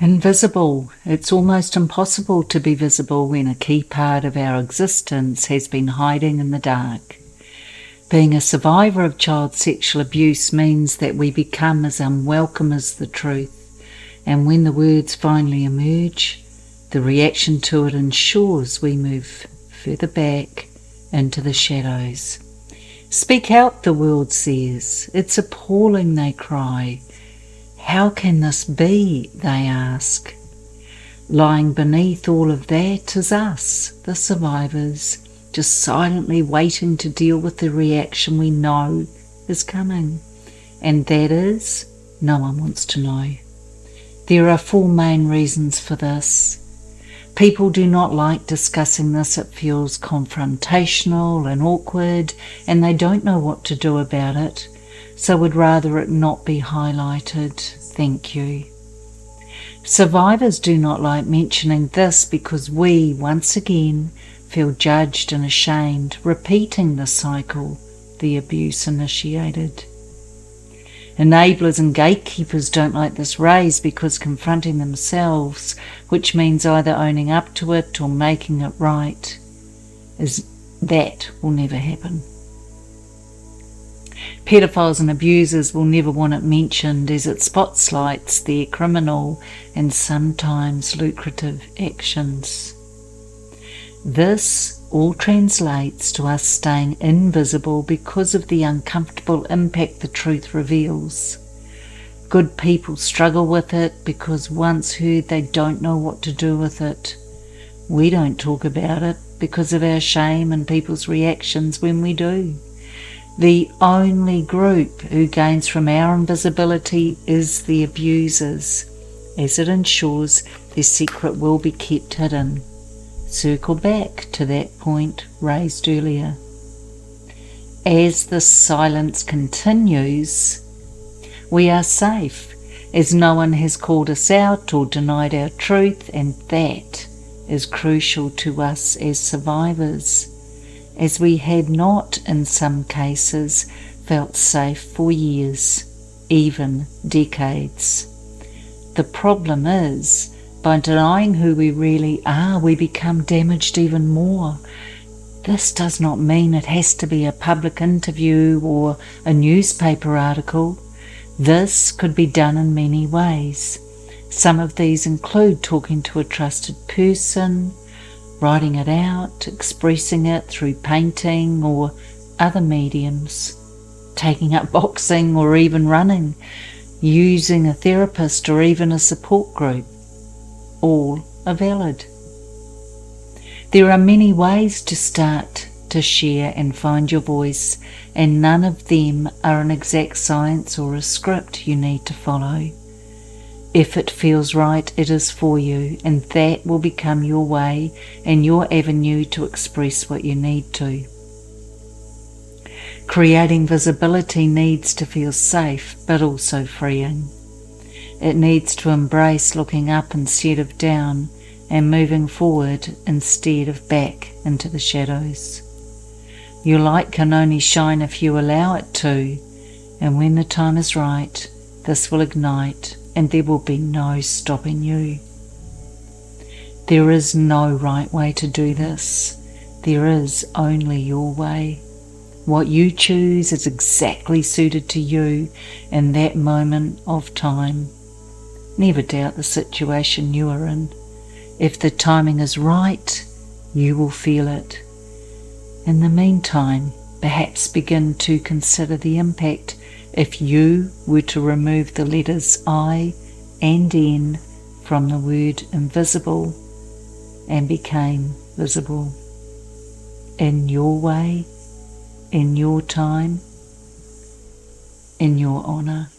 Invisible. It's almost impossible to be visible when a key part of our existence has been hiding in the dark. Being a survivor of child sexual abuse means that we become as unwelcome as the truth, and when the words finally emerge, the reaction to it ensures we move further back into the shadows. Speak out, the world says. It's appalling, they cry. How can this be? they ask. Lying beneath all of that is us, the survivors, just silently waiting to deal with the reaction we know is coming. And that is, no one wants to know. There are four main reasons for this. People do not like discussing this, it feels confrontational and awkward, and they don't know what to do about it so would rather it not be highlighted. Thank you. Survivors do not like mentioning this because we, once again, feel judged and ashamed, repeating the cycle the abuse initiated. Enablers and gatekeepers don't like this raise because confronting themselves, which means either owning up to it or making it right, is that will never happen. Pedophiles and abusers will never want it mentioned as it spotlights their criminal and sometimes lucrative actions. This all translates to us staying invisible because of the uncomfortable impact the truth reveals. Good people struggle with it because once heard they don't know what to do with it. We don't talk about it because of our shame and people's reactions when we do. The only group who gains from our invisibility is the abusers, as it ensures their secret will be kept hidden. Circle back to that point raised earlier. As the silence continues, we are safe, as no one has called us out or denied our truth, and that is crucial to us as survivors as we had not, in some cases, felt safe for years, even decades. The problem is, by denying who we really are, we become damaged even more. This does not mean it has to be a public interview or a newspaper article. This could be done in many ways. Some of these include talking to a trusted person, writing it out, expressing it through painting or other mediums, taking up boxing or even running, using a therapist or even a support group. All are valid. There are many ways to start to share and find your voice, and none of them are an exact science or a script you need to follow. If it feels right, it is for you, and that will become your way and your avenue to express what you need to. Creating visibility needs to feel safe but also freeing. It needs to embrace looking up instead of down and moving forward instead of back into the shadows. Your light can only shine if you allow it to, and when the time is right, this will ignite and there will be no stopping you. There is no right way to do this. There is only your way. What you choose is exactly suited to you in that moment of time. Never doubt the situation you are in. If the timing is right, you will feel it. In the meantime, perhaps begin to consider the impact if you were to remove the letters I and N from the word invisible and became visible in your way, in your time, in your honour.